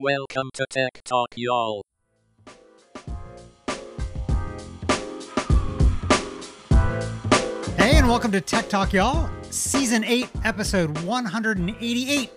Welcome to Tech Talk, y'all. Hey, and welcome to Tech Talk, y'all. Season 8, episode 188.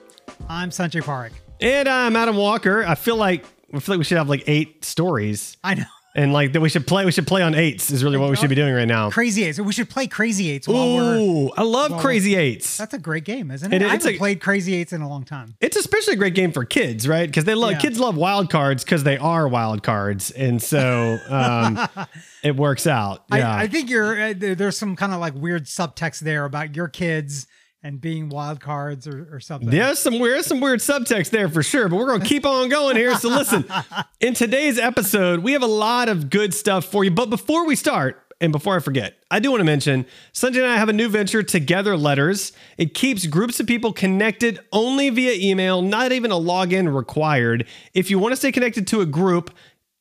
I'm Sanjay Parekh. And I'm Adam Walker. I feel like I feel like we should have like eight stories, I know. And like that we should play. We should play on eights. Is really what we should be doing right now. Crazy Eights. We should play Crazy Eights while we're. Ooh, I love Crazy Eights. That's a great game, isn't it? It- I it's haven't a- played Crazy Eights in a long time. It's especially a great game for kids, right? Because they love Yeah. kids love wild cards because they are wild cards, and so um, it works out. Yeah, I, I think you're uh, there- there's some kind of like weird subtext there about your kids and being wild cards or, or something. There's some weird, some weird subtext there for sure, but we're gonna keep on going here. So listen, in today's episode, we have a lot of good stuff for you. But before we start, and before I forget, I do want to mention Sanjay and I have a new venture, Together Letters. It keeps groups of people connected only via email, not even a login required. If you want to stay connected to a group,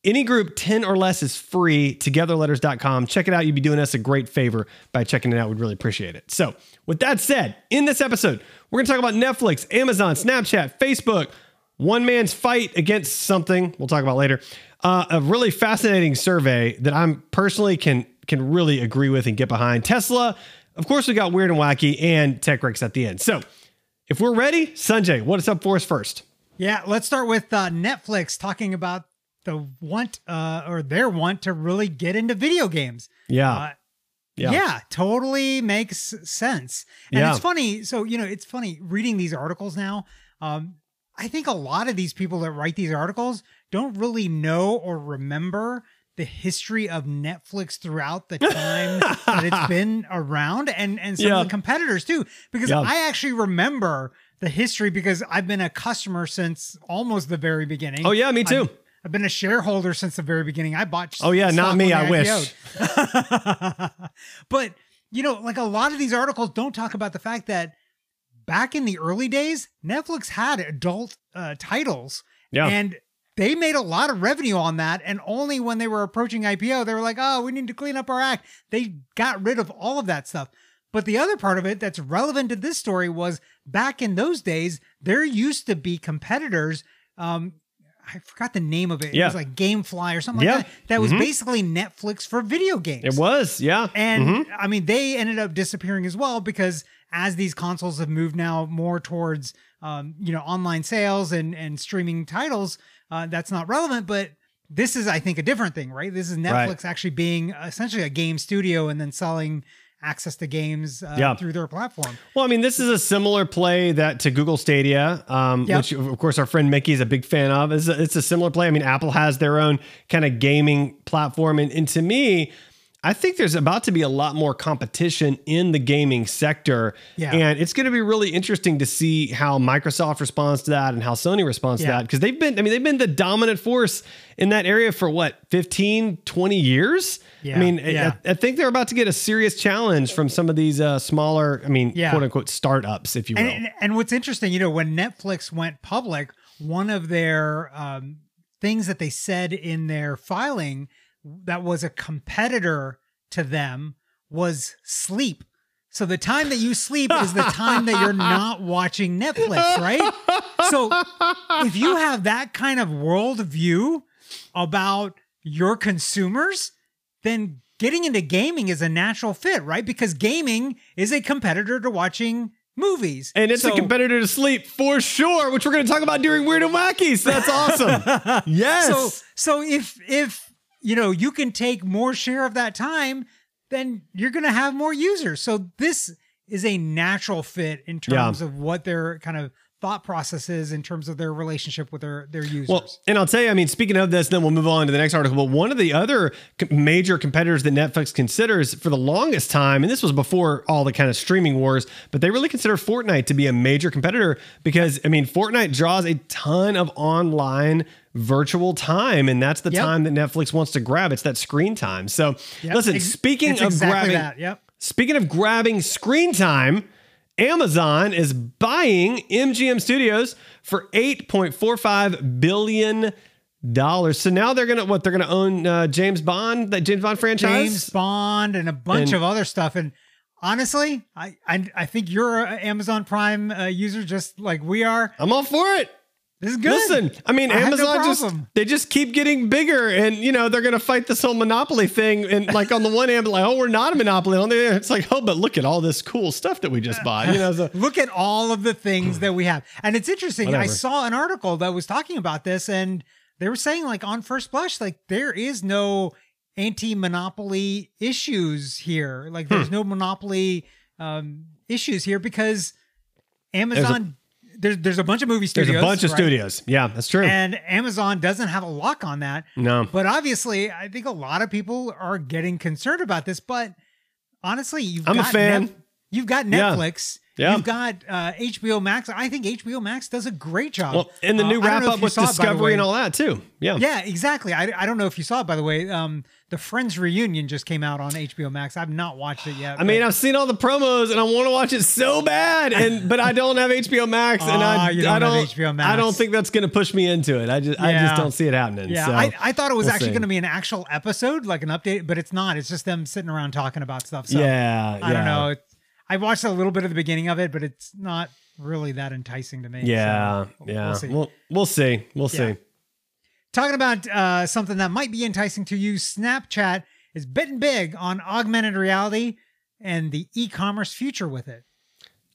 any group 10 or less is free. Togetherletters.com. Check it out. You'd be doing us a great favor by checking it out. We'd really appreciate it. So, with that said, in this episode, we're going to talk about Netflix, Amazon, Snapchat, Facebook, one man's fight against something we'll talk about later. Uh, a really fascinating survey that I'm personally can can really agree with and get behind. Tesla, of course, we got weird and wacky and tech breaks at the end. So, if we're ready, Sanjay, what is up for us first? Yeah, let's start with uh, Netflix talking about the want uh, or their want to really get into video games. Yeah. Uh, Yeah. yeah. totally makes sense. And Yeah. it's funny. So, you know, it's funny reading these articles now. Um, I think a lot of these people that write these articles don't really know or remember the history of Netflix throughout the time that it's been around and, and some Yeah. of the competitors too. Because. I actually remember the history because I've been a customer since almost the very beginning. Oh, yeah, me too. I've, I've been a shareholder since the very beginning. I bought. Oh, yeah, not me, I wish. But you know, like a lot of these articles don't talk about the fact that back in the early days, Netflix had adult uh, titles, Yeah. and they made a lot of revenue on that. And only when they were approaching IPO, they were like, "Oh, we need to clean up our act." They got rid of all of that stuff. But the other part of it that's relevant to this story was back in those days, there used to be competitors. Um, I forgot the name of it. It was like GameFly or something Yeah. like that. That was Mhm. basically Netflix for video games. It was, yeah. And Mhm. I mean, they ended up disappearing as well because as these consoles have moved now more towards, um, you know, online sales and and streaming titles, uh, that's not relevant. But this is, I think, a different thing, right? This is Netflix Right. actually being essentially a game studio and then selling access to games uh, Yeah. through their platform. Well, I mean, this is a similar play that to Google Stadia, um, Yep. which of course our friend Mickey is a big fan of. It's a, it's a similar play. I mean, Apple has their own kind of gaming platform, and, and to me, I think there's about to be a lot more competition in the gaming sector, Yeah. and it's going to be really interesting to see how Microsoft responds to that and how Sony responds to that because they've been, I mean, they've been the dominant force in that area for what 15, 20 years. Yeah. I mean, Yeah. I, I think they're about to get a serious challenge from some of these uh, smaller, I mean, Yeah. quote unquote startups, if you will. And, and and what's interesting, you know, when Netflix went public, one of their um, things that they said in their filing that was a competitor to them was sleep. So the time that you sleep is the time that you're not watching Netflix, right? So if you have that kind of worldview about your consumers, then getting into gaming is a natural fit, right? Because gaming is a competitor to watching movies. And it's So- a competitor to sleep for sure, which we're going to talk about during Weird and Wacky. So that's awesome. yes. So so if if you know you can take more share of that time, then you're going to have more users. So this is a natural fit in terms of what their kind of thought processes in terms of their relationship with their their users. Well, and I'll tell you, I mean, speaking of this, then we'll move on to the next article. But one of the other major competitors that Netflix considers for the longest time, and this was before all the kind of streaming wars, but they really consider Fortnite to be a major competitor because, I mean, Fortnite draws a ton of online virtual time, and that's the Yep. time that Netflix wants to grab. It's that screen time. So, Yep. listen, speaking it's of exactly grabbing, that. Yep. Speaking of grabbing screen time, Amazon is buying MGM Studios for 8.45 billion dollars. So now they're gonna what? They're gonna own uh, James Bond, that James Bond franchise. James Bond and a bunch And- of other stuff. And honestly, I I, I think you're an Amazon Prime uh, user just like we are. I'm all for it. This is good. Listen, I mean, I have no Amazon just they just keep getting bigger, and you know they're gonna fight this whole monopoly thing. And like on the one hand, like oh, we're not a monopoly. On the other, it's like oh, but look at all this cool stuff that we just bought. You know, so Look at all of the things that we have. And it's interesting. I saw an article that was talking about this, and they were saying, like, on first blush, like, there is no anti monopoly issues here. Like, there's Hmm. no monopoly um, issues here because Amazon, there's, there's a bunch of movie studios. there's a bunch of right? studios. Yeah, that's true. And Amazon doesn't have a lock on that. no, But obviously, I think a lot of people are getting concerned about this. But honestly, you've I'm a got fan. Net- you've got Netflix. Yeah. You've got uh, HBO Max. I think HBO Max does a great job. well, and the Uh, new don't wrap up with saw it, Discovery and all that too. Yeah, Yeah, exactly. I, I don't know if you saw it, by the way. Um, the Friends reunion just came out on HBO Max. I've not watched it yet. I mean, I've seen all the promos and I want to watch it so bad, and but I don't have HBO Max, and Ah, I, don't I don't HBO Max. I don't think that's going to push me into it. I just I just don't see it happening. yeah, so. I, I thought it was we'll actually going to be an actual episode, like an update, but it's not. It's just them sitting around talking about stuff. So yeah, I don't know. It- I watched a little bit of the beginning of it, but it's not really that enticing to me. Yeah, So yeah. We'll see. We'll we'll see. We'll Yeah. see. Talking about uh, something that might be enticing to you, Snapchat is betting big on augmented reality and the e-commerce future with it.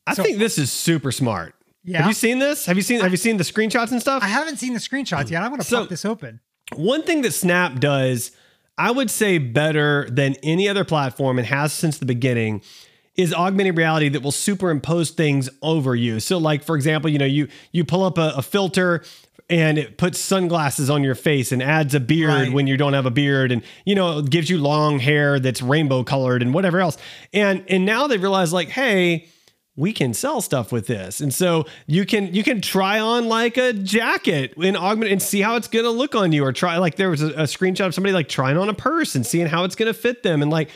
I So- think this is super smart. Yeah. Have you seen this? Have you seen Have you seen the screenshots and stuff? I haven't seen the screenshots yet. I'm going to So- pop this open. One thing that Snap does, I would say better than any other platform and has since the beginning, is augmented reality that will superimpose things over you. So, like for example, you know, you you pull up a, a filter and it puts sunglasses on your face and adds a beard Right. when you don't have a beard and you know it gives you long hair that's rainbow colored and whatever else and and now they've realized like hey we can sell stuff with this and so you can you can try on like a jacket in augment and see how it's gonna look on you or try like there was a, a screenshot of somebody like trying on a purse and seeing how it's gonna fit them and like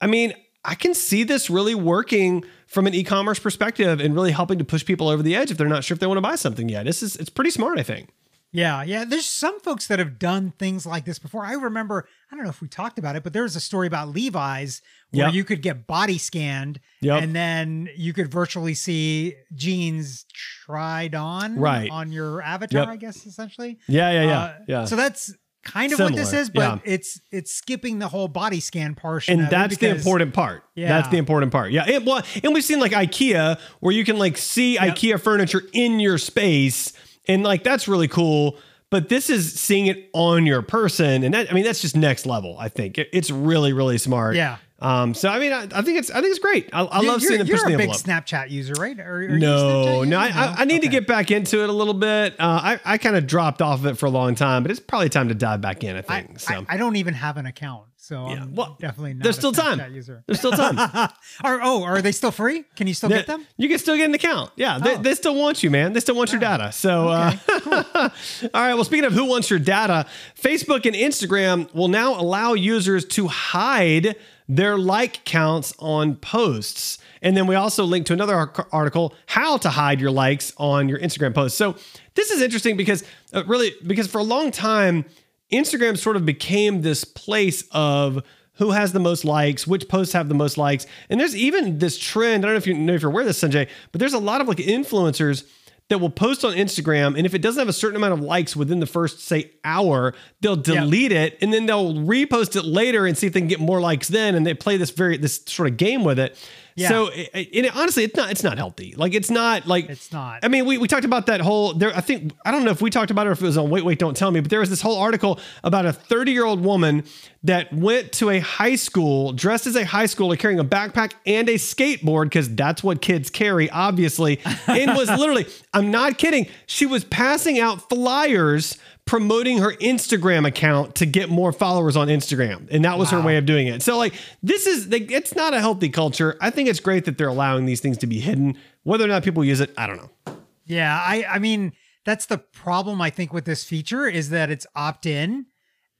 i mean i can see this really working from an e-commerce perspective and really helping to push people over the edge if they're not sure if they want to buy something yet this is it's pretty smart i think Yeah, yeah. There's some folks that have done things like this before. I remember, I don't know if we talked about it, but there was a story about Levi's where Yep. you could get body scanned Yep. and then you could virtually see jeans tried on Right. on your avatar, Yep. I guess, essentially. yeah yeah yeah Uh, yeah So that's kind of what this is, but yeah. it's it's skipping the whole body scan portion. and that's the important part. Yeah. That's the important part. Yeah. And, well, and we've seen like IKEA where you can like see Yep. IKEA furniture in your space, and like that's really cool. But this is seeing it on your person, and that I mean that's just next level. I think It- it's really really smart. Yeah. Um. So I mean, I, I think it's I think it's great. I, I love seeing them push You're a big. Snapchat user, right? Are, are you a No, no, I. I, I need to get back into it a little bit. Uh, I, I kind of dropped off of it for a long time, but it's probably time to dive back in. I think so. I, I don't even have an account, so Yeah, I'm well, definitely not. there's a still time. User. There's still time. are oh, are they still free? Can you still Yeah, get them? You can still get an account. Yeah, they, Oh. they still want you, man. They still want your data. So, uh, all right. Well, speaking of who wants your data, Facebook and Instagram will now allow users to hide their like counts on posts. And then we also link to another article, how to hide your likes on your Instagram posts. So this is interesting because uh, really, because for a long time, Instagram sort of became this place of who has the most likes, which posts have the most likes. And there's even this trend. I don't know if you know if you're aware of this, Sanjay, but there's a lot of like influencers that will post on Instagram. And if it doesn't have a certain amount of likes within the first, say, hour, they'll delete it and then they'll repost it later and see if they can get more likes then. And they play this very this sort of game with it. Yeah. So it, it, honestly, it's not it's not healthy. Like it's not like It's not. I mean, we, we talked about that whole there. I think I don't know if we talked about it or if it was on Wait Wait Don't Tell Me, but there was this whole article about a 30 year old woman that went to a high school dressed as a high schooler, carrying a backpack and a skateboard because that's what kids carry, obviously, and was literally I'm not kidding. She was passing out flyers promoting her Instagram account to get more followers on Instagram. And that was her way of doing it. So like this is like it's not a healthy culture. I think it's great that they're allowing these things to be hidden. Whether or not people use it, I don't know. Yeah, I I mean that's the problem I think with this feature is that it's opt in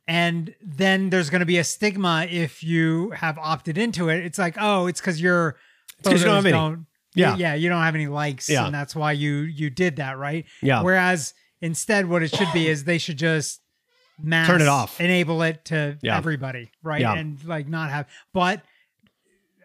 and then there's going to be a stigma if you have opted into it. It's like, "Oh, it's cuz your 'cause you don't have any. don't- Yeah. yeah, you don't have any likes Yeah. and that's why you you did that, right? Yeah. Whereas instead what it should be is they should just mass Turn it off. enable it to Yeah. everybody, right? Yeah. And like not have but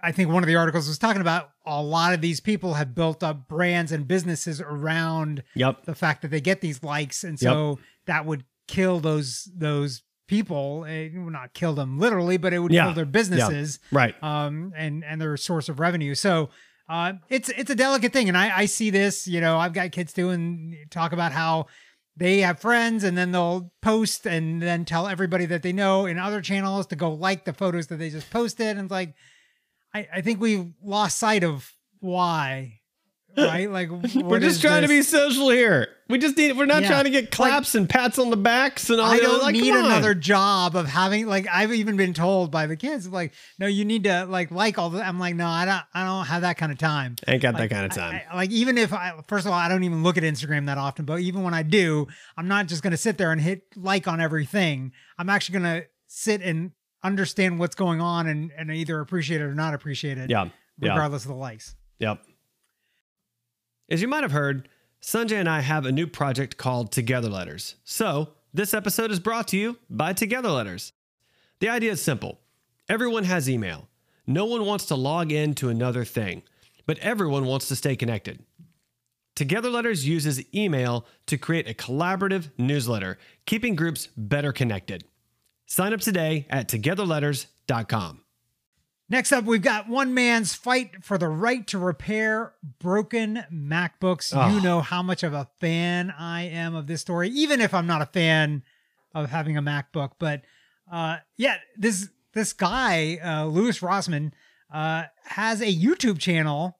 I think one of the articles was talking about a lot of these people have built up brands and businesses around Yep. the fact that they get these likes, and so that would kill those those people. It would not kill them literally, but it would Yeah. kill their businesses Right. um, and and their source of revenue. So uh, it's it's a delicate thing, and I I see this. You know, I've got kids doing talk about how they have friends, and then they'll post and then tell everybody that they know in other channels to go like the photos that they just posted, and it's like I I think we've lost sight of why. Right, like We're just trying to be social here. We just need. We're not Yeah. trying to get claps and pats on the backs and all. I don't like, need another job of having like I've even been told by the kids like no you need to like like all the I'm like no I don't I don't have that kind of time Ain't got Like, that kind of time. I- I- like even if I first of all I don't even look at Instagram that often but even when I do I'm not just gonna sit there and hit like on everything I'm actually gonna sit and understand what's going on and and either appreciate it or not appreciate it yeah. Yeah. regardless of the likes Yep. As you might have heard, Sanjay and I have a new project called Together Letters. So, this episode is brought to you by Together Letters. The idea is simple everyone has email. No one wants to log in to another thing, but everyone wants to stay connected. Together Letters uses email to create a collaborative newsletter, keeping groups better connected. Sign up today at togetherletters.com. Next up, we've got one man's fight for the right to repair broken MacBooks. You Oh. know how much of a fan I am of this story, even if I'm not a fan of having a MacBook. But uh, yeah, this this guy, uh, Louis Rossman, uh, has a YouTube channel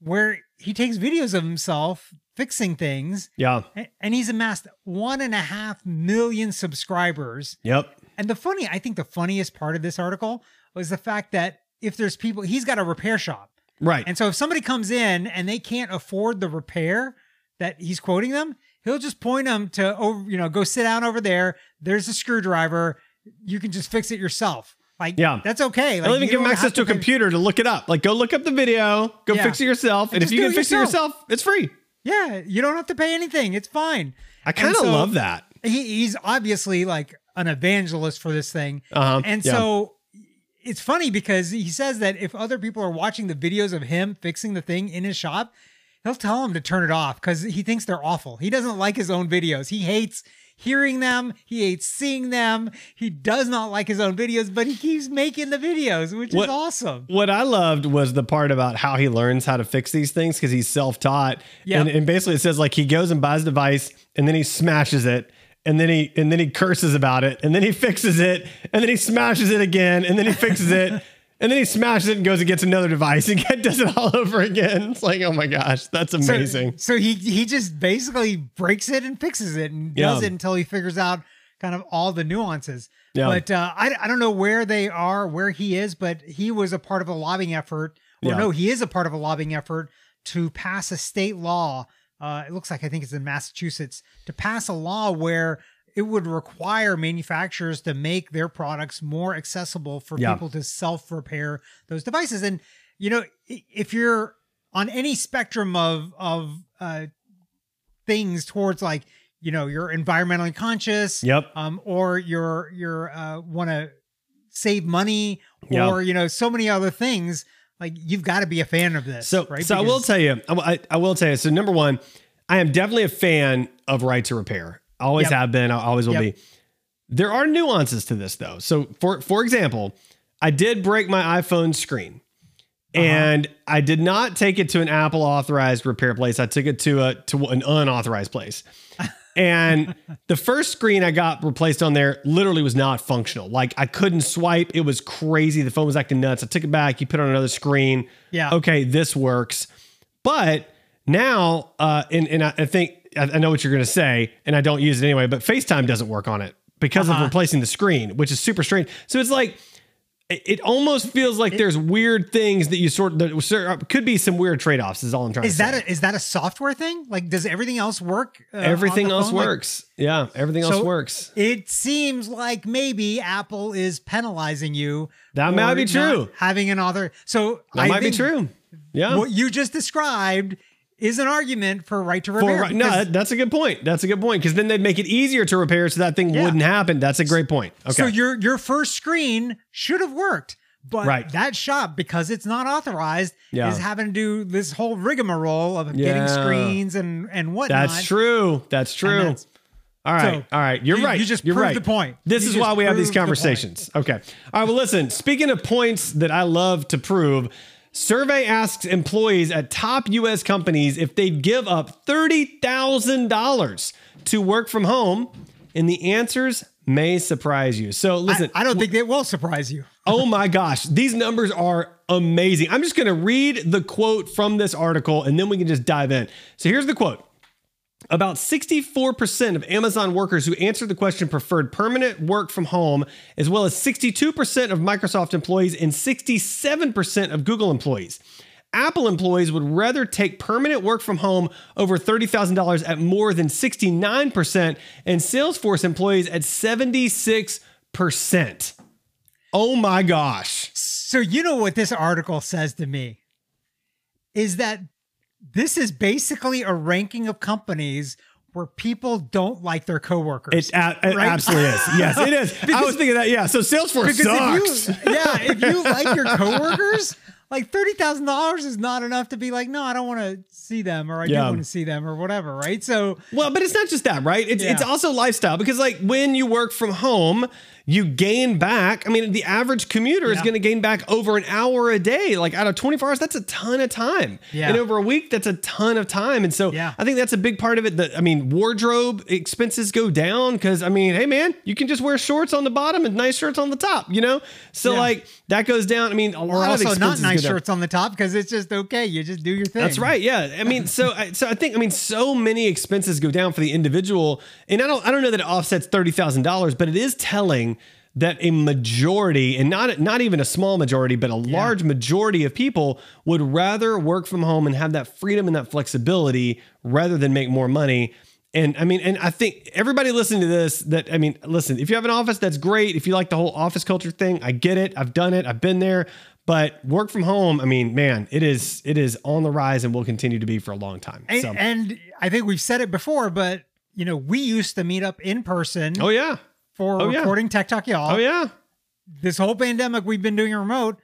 where he takes videos of himself fixing things, Yeah. and he's amassed one and a half million subscribers. Yep. And the funny, I think the funniest part of this article was the fact that if there's people, he's got a repair shop. Right. And so if somebody comes in and they can't afford the repair that he's quoting them, he'll just point them to, oh, you know, go sit down over there. There's a screwdriver. You can just fix it yourself. Like, Yeah. that's okay. Like, They'll even give them access to a computer to look it up. Like, go look up the video, go Yeah. fix it yourself. And, And if you can fix yourself. it yourself, it's free. Yeah. You don't have to pay anything. It's fine. I kind of so- love that. He, he's obviously like an evangelist for this thing. Uh-huh. And Yeah. so it's funny because he says that if other people are watching the videos of him fixing the thing in his shop, he'll tell them to turn it off because he thinks they're awful. He doesn't like his own videos. He hates hearing them. He hates seeing them. He does not like his own videos, but he keeps making the videos, which What- is awesome. What I loved was the part about how he learns how to fix these things because he's self-taught. Yeah. And, and basically it says like he goes and buys a device and then he smashes it. And then he and then he curses about it, and then he fixes it, and then he smashes it again, and then he fixes it, and then he smashes it and goes and gets another device and does it all over again. It's like, oh my gosh, that's amazing. So, he he just basically breaks it and fixes it and does it until he figures out kind of all the nuances. Yeah. But uh, I I don't know where they are, where he is, but he was a part of a lobbying effort, or Yeah. no, he is a part of a lobbying effort to pass a state law. Uh, it looks like I think it's in Massachusetts to pass a law where it would require manufacturers to make their products more accessible for Yeah. people to self repair those devices. And you know, if you're on any spectrum of of uh, things towards like you know you're environmentally conscious, Yep. um, or you're you're uh, want to save money, or you know so many other things. Like you've got to be a fan of this, So, right? so I will tell you, I, I- I will tell you. So, number one, I am definitely a fan of right to repair. I always Yep. have been. I always will Yep. be. There are nuances to this, though. So, for for example, I did break my iPhone screen, Uh-huh. and I did not take it to an Apple authorized repair place. I took it to a to an unauthorized place. And the first screen I got replaced on there literally was not functional. Like I couldn't swipe. It was crazy. The phone was acting nuts. I took it back. You put it on another screen. Yeah. Okay, this works. But now, uh, and, and I, I think I, I know what you're going to say, and I don't use it anyway, but FaceTime doesn't work on it because Uh-huh. of replacing the screen, which is super strange. So it's like, it it almost feels like there's weird things that you sort that could be some weird trade offs. Is all I'm trying Is to that say. a, is that a software thing? Like, does everything else work? uh, everything else phone? Like, works? yeah, everything else So- works. it seems like maybe Apple is penalizing you. That might be true. Having an author, so That I might be true. Yeah. What you just described is an argument for right to repair. no, that's a good point. That's a good point because then they'd make it easier to repair, so that thing Yeah. wouldn't happen. That's a great point. Okay. So your your first screen should have worked, But Right. that shop, because it's not authorized, Yeah. is having to do this whole rigmarole of getting screens and and whatnot. That's true. That's true. that's- all right. so, all right. You're you- right. you just You're proved right. the point. This You is why we have these proved the conversations. Okay. All right. Well, listen, speaking of points that I love to prove, survey asks employees at top US companies if they'd give up $30,000 to work from home, and the answers may surprise you. So, listen, I don't think it will surprise you. Oh my gosh, these numbers are amazing. I'm just going to read the quote from this article and then we can just dive in. So here's the quote. About 64% of Amazon workers who answered the question preferred permanent work from home, as well as 62% of Microsoft employees and 67% of Google employees. Apple employees would rather take permanent work from home over $30,000 at more than 69%, and Salesforce employees at 76%. Oh my gosh. So you know what this article says to me is that this is basically a ranking of companies where people don't like their coworkers. It, a- it Right? absolutely is. Yes, it is. I was thinking that. Yeah. So Salesforce because sucks. if you yeah, if you like your coworkers, like thirty thousand dollars is not enough to be like, no, I don't want to see them, or I Yeah. do want to see them, or whatever, right? So Well, but it's not just that, right? It's, it's also lifestyle because, like, when you work from home, you gain back. I mean, the average commuter is going to gain back over an hour a day. Like, out of 24 hours, that's a ton of time. Yeah. And over a week, that's a ton of time. And so Yeah. I think that's a big part of it. That, I mean, wardrobe expenses go down because, I mean, hey, man, you can just wear shorts on the bottom and nice shirts on the top, you know? So, Yeah. like, that goes down. I mean, a or lot of also not nice shirts on the top because it's just okay. You just do your thing. That's right. Yeah. I mean, so I- so I think I mean so many expenses go down for the individual, and I don't I don't know that it offsets thirty thousand dollars, but it is telling that a majority, and not not even a small majority, but a large majority of people would rather work from home and have that freedom and that flexibility rather than make more money. And I mean, and I think everybody listening to this, that I mean, listen, if you have an office, that's great. If you like the whole office culture thing, I get it. I've done it. I've been there. But work from home, I mean, man, it is it is on the rise and will continue to be for a long time. And, So, and I think we've said it before, but you know, we used to meet up in person oh yeah, for oh, yeah. recording Tech Talk Y'all. oh yeah, This whole pandemic, we've been doing remote.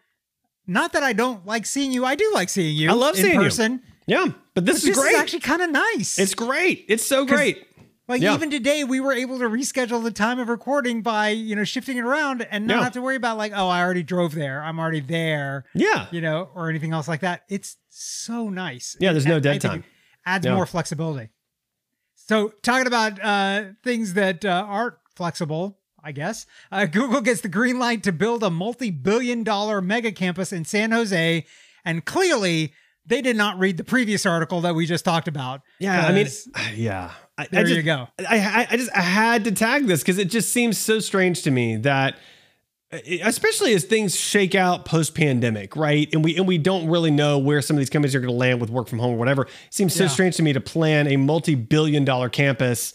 Not that I don't like seeing you. I do like seeing you. I love in seeing you. yeah. But this, This is great. is actually kind of nice. it's great. It's so great. Like Yeah. even today, we were able to reschedule the time of recording by you know shifting it around and not Yeah. have to worry about like oh I already drove there I'm already there Yeah, you know or anything else like that. It's so nice. Yeah, there's no I- I dead time. Adds Yeah. more flexibility. So talking about uh, things that uh, aren't flexible, I guess uh, Google gets the green light to build a multi-billion-dollar mega campus in San Jose, and clearly. They did not read the previous article that we just talked about. yeah. I mean, yeah. I, I there just, you go. I, I, I just I had to tag this because it just seems so strange to me that especially as things shake out post pandemic, right? And we and we don't really know where some of these companies are going to land with work from home or whatever. It seems so Yeah. strange to me to plan a multi-billion dollar campus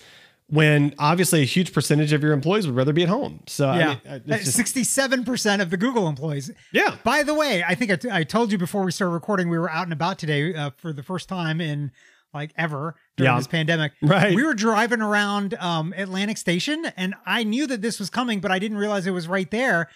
when obviously a huge percentage of your employees would rather be at home. So Yeah, mean, uh, sixty-seven percent of the Google employees. yeah. By the way, I think I, t- I told you before we started recording, we were out and about today uh, for the first time in like ever during Yeah. this pandemic. Right. We were driving around um, Atlantic Station, and I knew that this was coming, but I didn't realize it was right there.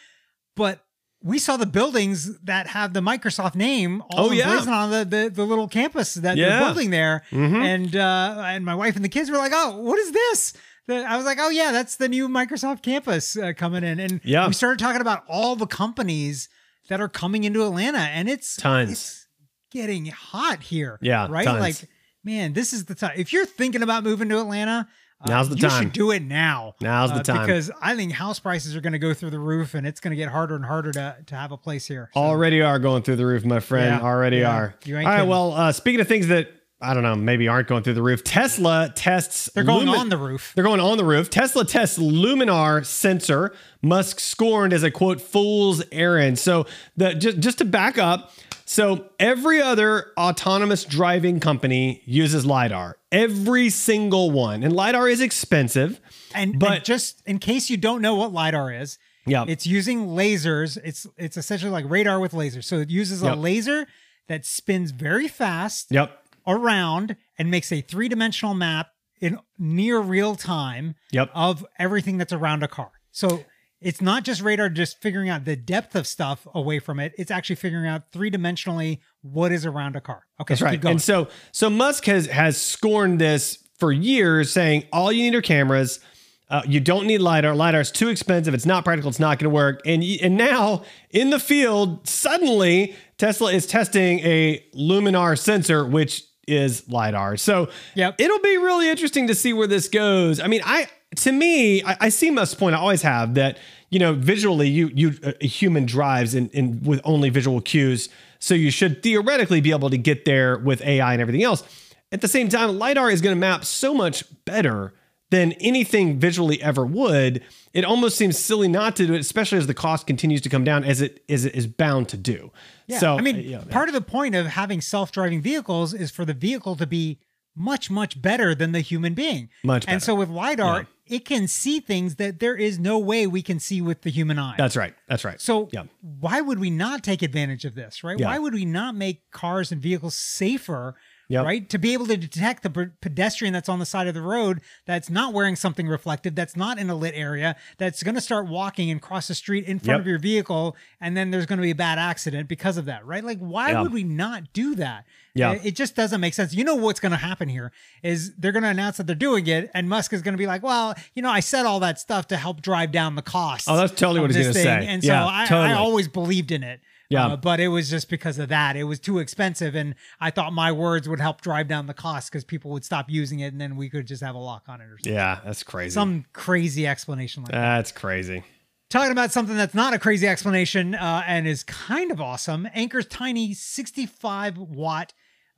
But we saw the buildings that have the Microsoft name all Oh, yeah. on the, the the little campus that Yeah. they're building there. Mhm. And uh, and my wife and the kids were like, "Oh, what is this?" The- I was like, "Oh yeah, that's the new Microsoft campus uh, coming in." And Yeah. we started talking about all the companies that are coming into Atlanta, and it's Tons. it's getting hot here. Yeah, right. tons. Like, man, this is the time. If you're thinking about moving to Atlanta, uh, Now's the you time. You should do it now. Now's the uh, time. because I think house prices are going to go through the roof, and it's going to get harder and harder to to have a place here. So, Already are going through the roof, my friend. Yeah, Already yeah. are. You ain't right. kidding. Well, uh, speaking of things that I don't know, maybe aren't going through the roof. Tesla tests. they're going Lumin- on the roof. They're going on the roof. Tesla tests Luminar sensor. Musk scorned as a quote fool's errand. So the just just to back up. So every other autonomous driving company uses lidar. Every single one, and lidar is expensive. And, But- and just in case you don't know what lidar is, Yeah. it's using lasers. It's it's essentially like radar with lasers. So it uses Yep. a laser that spins very fast Yep. around and makes a three dimensional map in near real time Yep. of everything that's around a car. So it's not just radar just figuring out the depth of stuff away from it. It's actually figuring out three dimensionally what is around a car. Okay, That's right. And so so Musk has has scorned this for years, saying all you need are cameras. Uh, you don't need lidar. Lidar is too expensive. It's not practical. It's not going to work. And and now in the field, suddenly Tesla is testing a Luminar sensor, which is lidar. So Yep. it'll be really interesting to see where this goes. I mean, I to me, I, I see Musk's point. I always have that. You know, visually, you you uh, a human drives in, in with only visual cues, so you should theoretically be able to get there with AI and everything else. At the same time, lidar is going to map so much better than anything visually ever would. It almost seems silly not to do it, especially as the cost continues to come down, as it as it is bound to do. Yeah, So I mean, uh, yeah, part of the point of having self-driving vehicles is for the vehicle to be much, much better than the human being. Much Better. And so with lidar, it can see things that there is no way we can see with the human eye. that's right. That's right. so yeah. why would we not take advantage of this, right? Yeah. Why would we not make cars and vehicles safer? Yep. Right to be able to detect the pe- pedestrian that's on the side of the road that's not wearing something reflective, that's not in a lit area, that's going to start walking and cross the street in front Yep. of your vehicle, and then there's going to be a bad accident because of that, right? Like, why Yeah. would we not do that? Uh, yeah. It, it just doesn't make sense. You know what's going to happen here is they're going to announce that they're doing it, and Musk is going to be like, "Well, you know, I said all that stuff to help drive down the cost. Oh, that's totally what he's this gonna say. And so Yeah, I, totally. I always believed in it. Yeah. Uh, but it was just because of that. It was too expensive, and I thought my words would help drive down the cost because people would stop using it, and then we could just have a lock on it or something. Yeah, that's crazy. Some crazy explanation like that. that's crazy. Talking about something that's not a crazy explanation uh, and is kind of awesome. Anker's tiny 65 watt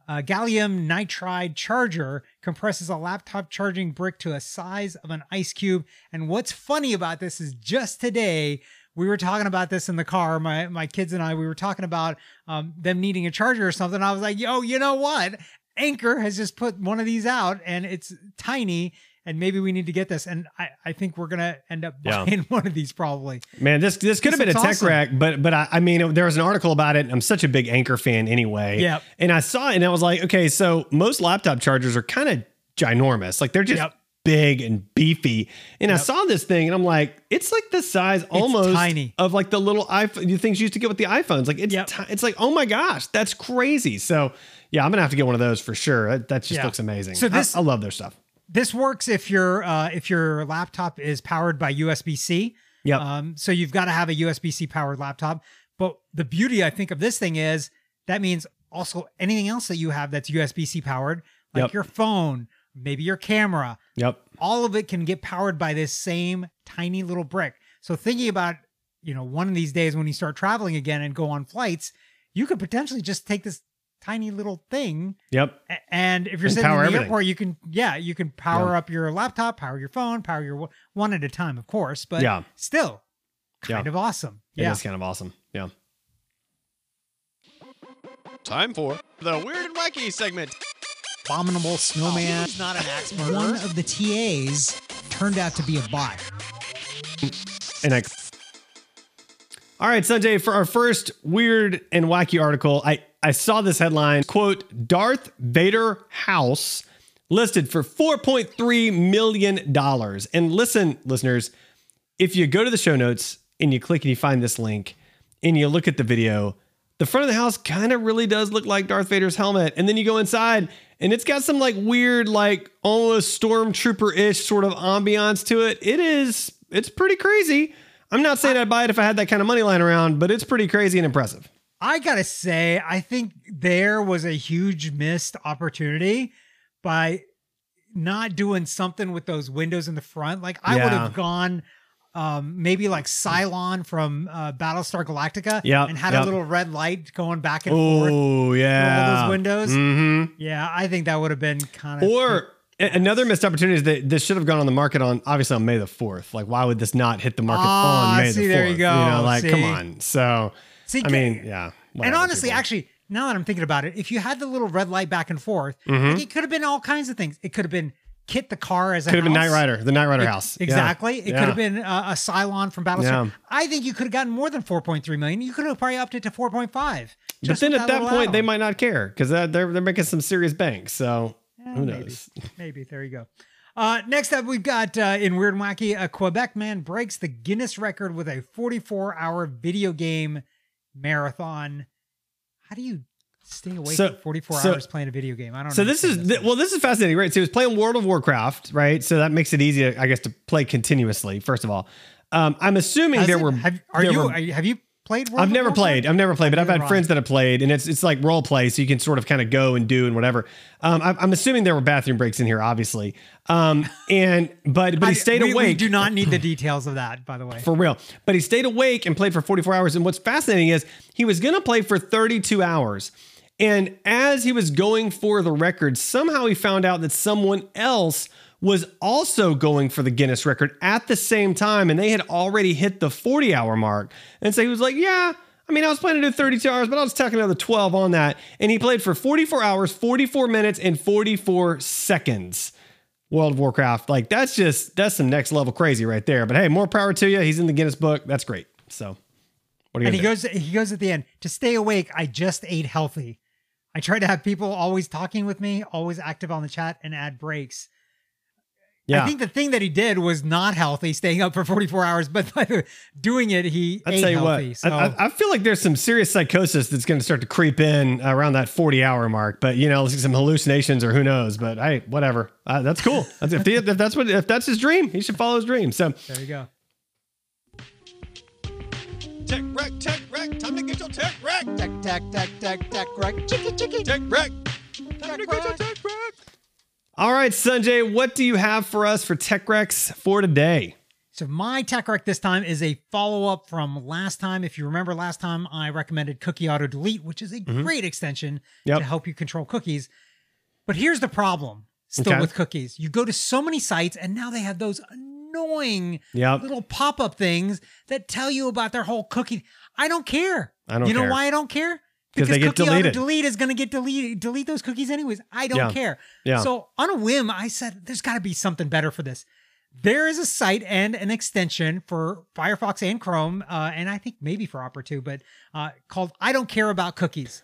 uh, gallium nitride charger compresses a laptop charging brick to a size of an ice cube. And what's funny about this is just today we were talking about this in the car. My my kids and I we were talking about um, them needing a charger or something. I was like, yo, you know what? Anker has just put one of these out, and it's tiny. And maybe we need to get this. And I, I think we're gonna end up Yeah. buying one of these probably. Man, this this could have been a tech awesome. wreck, but but I, I mean, there was an article about it. I'm such a big Anker fan anyway. Yep. And I saw it, and I was like, okay, so most laptop chargers are kind of ginormous, like they're just Yep. Big and beefy. And I saw this thing, and I'm like, it's like the size almost tiny. of like the little iPhone, the things you used to get with the iPhones. Like it's Yep. ti- it's like, oh my gosh, that's crazy. So yeah, I'm gonna have to get one of those for sure. That, that just Yeah. looks amazing. So I- this- I, love their stuff. This works if your uh, if your laptop is powered by USB C. Yep. Um, so you've got to have a USB C powered laptop. But the beauty, I think, of this thing is that means also anything else that you have that's USB C powered, like Yep. your phone, maybe your camera, Yep. all of it can get powered by this same tiny little brick. So thinking about, you know, one of these days when you start traveling again and go on flights, you could potentially just take this tiny little thing Yep. and if you're And sitting in power the everything. airport, you can, yeah, you can power Yeah. up your laptop, power your phone, power your one at a time, of course, but Yeah. still kind Yeah. of awesome. Yeah. It is kind of awesome. Yeah. Time for the weird and wacky segment. Abominable snowman. He's not an axe One of the TAs turned out to be a bot. And I. All right, Sanjay, for our first weird and wacky article, I, I saw this headline quote, Darth Vader house listed for $4.3 million. And listen, listeners, if you go to the show notes and you click and you find this link and you look at the video, the front of the house kind of really does look like Darth Vader's helmet. And then you go inside and it's got some like weird, like almost stormtrooper ish sort of ambiance to it. It is, it's pretty crazy. I'm not saying I'd buy it if I had that kind of money lying around, but it's pretty crazy and impressive. I gotta say, I think there was a huge missed opportunity by not doing something with those windows in the front. Like I would have gone um maybe like Cylon from uh, Battlestar Galactica Yep, and had yep. a little red light going back and forth. Oh, yeah. those windows. Mm-hmm. Yeah, I think that would have been kind of Or another missed opportunity is that this should have gone on the market on obviously on May the fourth. Like, why would this not hit the market Ah, on May see, the there you go. You know, like, come on. So, See, I mean, yeah. and honestly, people. actually, now that I'm thinking about it, if you had the little red light back and forth, Mhm. like, it could have been all kinds of things. It could have been KITT the car as a could have been. Knight Rider, the Knight Rider Ex- house. Yeah. Exactly. It Yeah. could have been uh, a Cylon from Battlestar. Yeah. I think you could have gotten more than 4.3 million. You could have probably upped it to 4.5. But then at that little point, they might not care because they're they're making some serious bank. So who maybe. knows? Maybe. There you go. Uh, next up, we've got uh, in Weird and Wacky, a Quebec man breaks the Guinness record with a 44 hour video game marathon. How do you stay awake So- for 44 so- hours playing a video game? I don't know. So this is understand th- well, this is fascinating, right? So he was playing World of Warcraft, right? So that makes it easy, I guess, to play continuously. First of all, um, I'm assuming Has there it- were. have, are there you, were- have you played World I've never Warcraft? played. I've never played, but I've had have friends that have played, and it's it's like role play, so you can sort of kind of go and do and whatever. Um, I'm, I'm assuming there were bathroom breaks in here, obviously. Um, and but but he I- stayed we, awake. We do not need the details of that, by the way. for real. But he stayed awake and played for 44 hours. And what's fascinating is he was going to play for 32 hours. And as he was going for the record, somehow he found out that someone else was also going for the Guinness record at the same time. And they had already hit the 40 hour mark. And so he was like, yeah. I mean, I was planning to do 32 hours, but I'll just tack another 12 on that. And he played for 44 hours, 44 minutes, and 44 seconds. World of Warcraft. Like that's just that's some next level crazy right there. But hey, more power to you. He's in the Guinness book. That's great. So what are you And he do? goes, he goes at the end to stay awake. I just ate healthy. I try to have people always talking with me, always active on the chat, and add breaks. Yeah. I think the thing that he did was not healthy, staying up for 44 hours, but by the- doing it, he I'll ate tell you healthy. what, so I, I- I feel like there's some serious psychosis that's going to start to creep in around that 40 hour mark. But you know, some hallucinations or who knows. But hey, whatever. Uh, that's cool. That's, if, he- if that's what if that's his dream, he should follow his dream. So there you go. Tech wreck, tech wreck. Tech, tech, tech, tech, tech, right? Chicky, chicky. Tech wreck. Tech to get your wreck. tech wreck. all right, Sanjay, what do you have for us for Tech Rex for today? So my tech rec this time is a follow up from last time. If you remember last time, I recommended Cookie Auto Delete, which is a great extension Mm-hmm. Yep. to help you control cookies. But here's the problem still Okay. with cookies. You go to so many sites and now they have those annoying Yep. little pop up things that tell you about their whole cookie. I don't care. I don't You know care. why I don't care? 'Cause they get Cookie deleted. Delete is going to get deleted. Delete those cookies anyways. I don't Yeah. care. Yeah. So on a whim, I said, there's got to be something better for this. There is a site and an extension for Firefox and Chrome, uh, and I think maybe for Opera too, but uh, called I Don't Care About Cookies.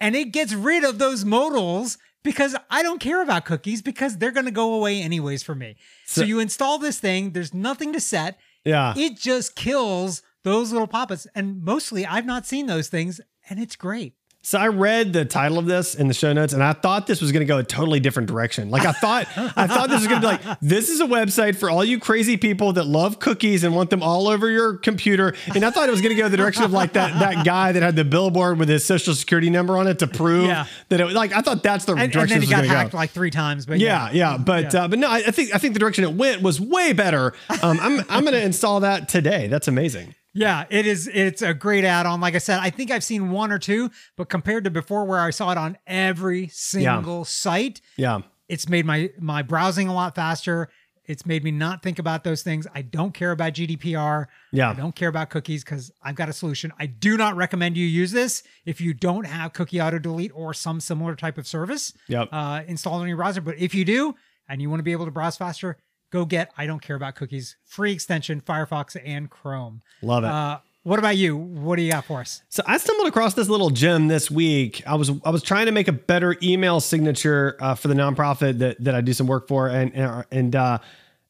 And it gets rid of those modals because I don't care about cookies because they're going to go away anyways for me. So, So- you install this thing, there's nothing to set. Yeah. It just kills those little pop-ups. And mostly I've not seen those things, and it's great. So I read the title of this in the show notes, and I thought this was going to go a totally different direction. Like I thought, I thought this was going to be like, this is a website for all you crazy people that love cookies and want them all over your computer. And I thought it was going to go the direction of like that that guy that had the billboard with his social security number on it to prove Yeah. that it was like I thought that's the And, and direction then he got was going to hacked go. like three times. But Yeah, yeah, but Yeah. Uh, but no, I, I think I think the direction it went was way better. Um, I'm I'm going to install that today. That's amazing. Yeah, it is. It's a great add-on. Like I said, I think I've seen one or two, but compared to before, where I saw it on every single site, Yeah, it's made my my browsing a lot faster. It's made me not think about those things. I don't care about GDPR. Yeah. I don't care about cookies because I've got a solution. I do not recommend you use this if you don't have cookie auto delete or some similar type of service Yep. uh, installed on your browser. But if you do and you want to be able to browse faster, go get I don't care about cookies free extension Firefox and Chrome. love it. Uh, what about you? What do you got for us? So I stumbled across this little gem this week. I was I was trying to make a better email signature uh, for the nonprofit that that I do some work for, and and and, uh,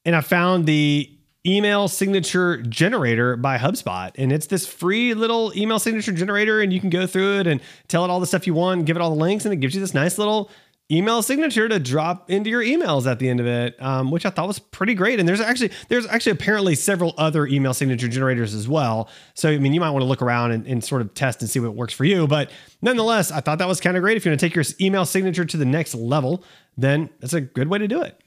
and I found the email signature generator by HubSpot, and it's this free little email signature generator, and you can go through it and tell it all the stuff you want, give it all the links, and it gives you this nice little email signature to drop into your emails at the end of it, um, which I thought was pretty great. And there's actually there's actually apparently several other email signature generators as well. So I mean, you might want to look around and, and sort of test and see what works for you. But nonetheless, I thought that was kind of great. If you want to take your email signature to the next level, then that's a good way to do it.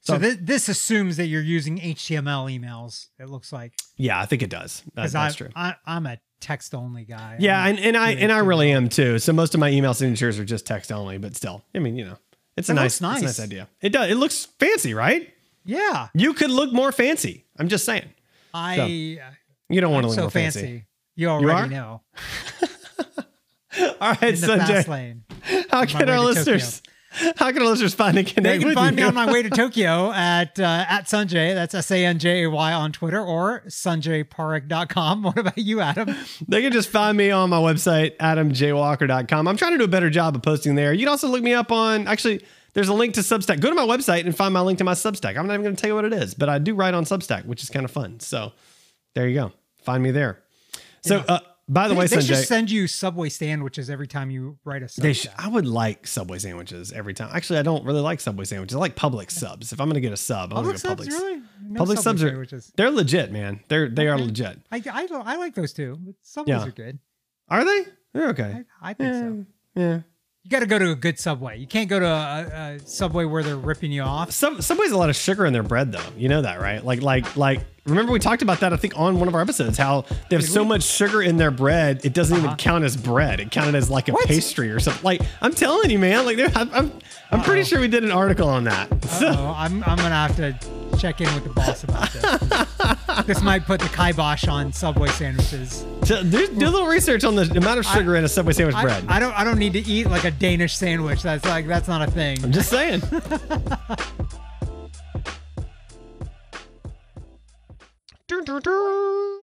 So So- thi- this assumes that you're using HTML emails. It looks like Yeah, I think it does. That- that's I true. I I'm a text only guy. Yeah, and, and I and I really am too. So most of my email signatures are just text only, but still, I mean, you know, it's a It nice, it's a nice. nice idea. It does. It looks fancy, right? yeah. You could look more fancy. I'm just saying. I You don't want to look so more fancy. fancy. You already are? know. All right, In the fast Sanjay. lane. How can our listeners? How can our listeners find and They connect can find you? me on my way to Tokyo at uh, at Sanjay. That's S A N J A Y on Twitter or sanjayparekh.com. What about you, Adam? They can just find me on my website, adamjwalker.com. I'm trying to do a better job of posting there. You can also look me up on, actually, there's a link to Substack. Go to my website and find my link to my Substack. I'm not even going to tell you what it is, but I do write on Substack, which is kind of fun. So there you go. Find me there. So, uh, by the They, way, they should send you Subway sandwiches every time you write a Substack. they sh- I would like Subway sandwiches every time. Actually, I don't really like Subway sandwiches. I like Publix subs. If I'm going to get a sub, I'm Publix to go subs, Publix. really? No Publix subs are sandwiches. they're legit, man. They're they are Okay. legit. I, I, I like those too. But Subways Yeah. are good. Are they? They're okay. I, I think Yeah. so. Yeah. You got to go to a good Subway. You can't go to a, a Subway where they're ripping you off. Sub, Subway's a lot of sugar in their bread, though. You know that, right? Like, like, like. Remember we talked about that? I think on one of our episodes, how they have Did so we? much sugar in their bread, it doesn't even Uh-huh. count as bread. It counted as like a What? pastry or something. Like, I'm telling you, man. Like, I'm, I'm, I'm pretty sure we did an article on that. So, I'm, I'm gonna have to check in with the boss about this. this might put the kibosh on Subway sandwiches. so do, do a little research on the amount of sugar in a Subway sandwich I, bread. I don't I don't need to eat like a Danish sandwich. That's like that's not a thing. I'm just saying. Dun, dun, dun.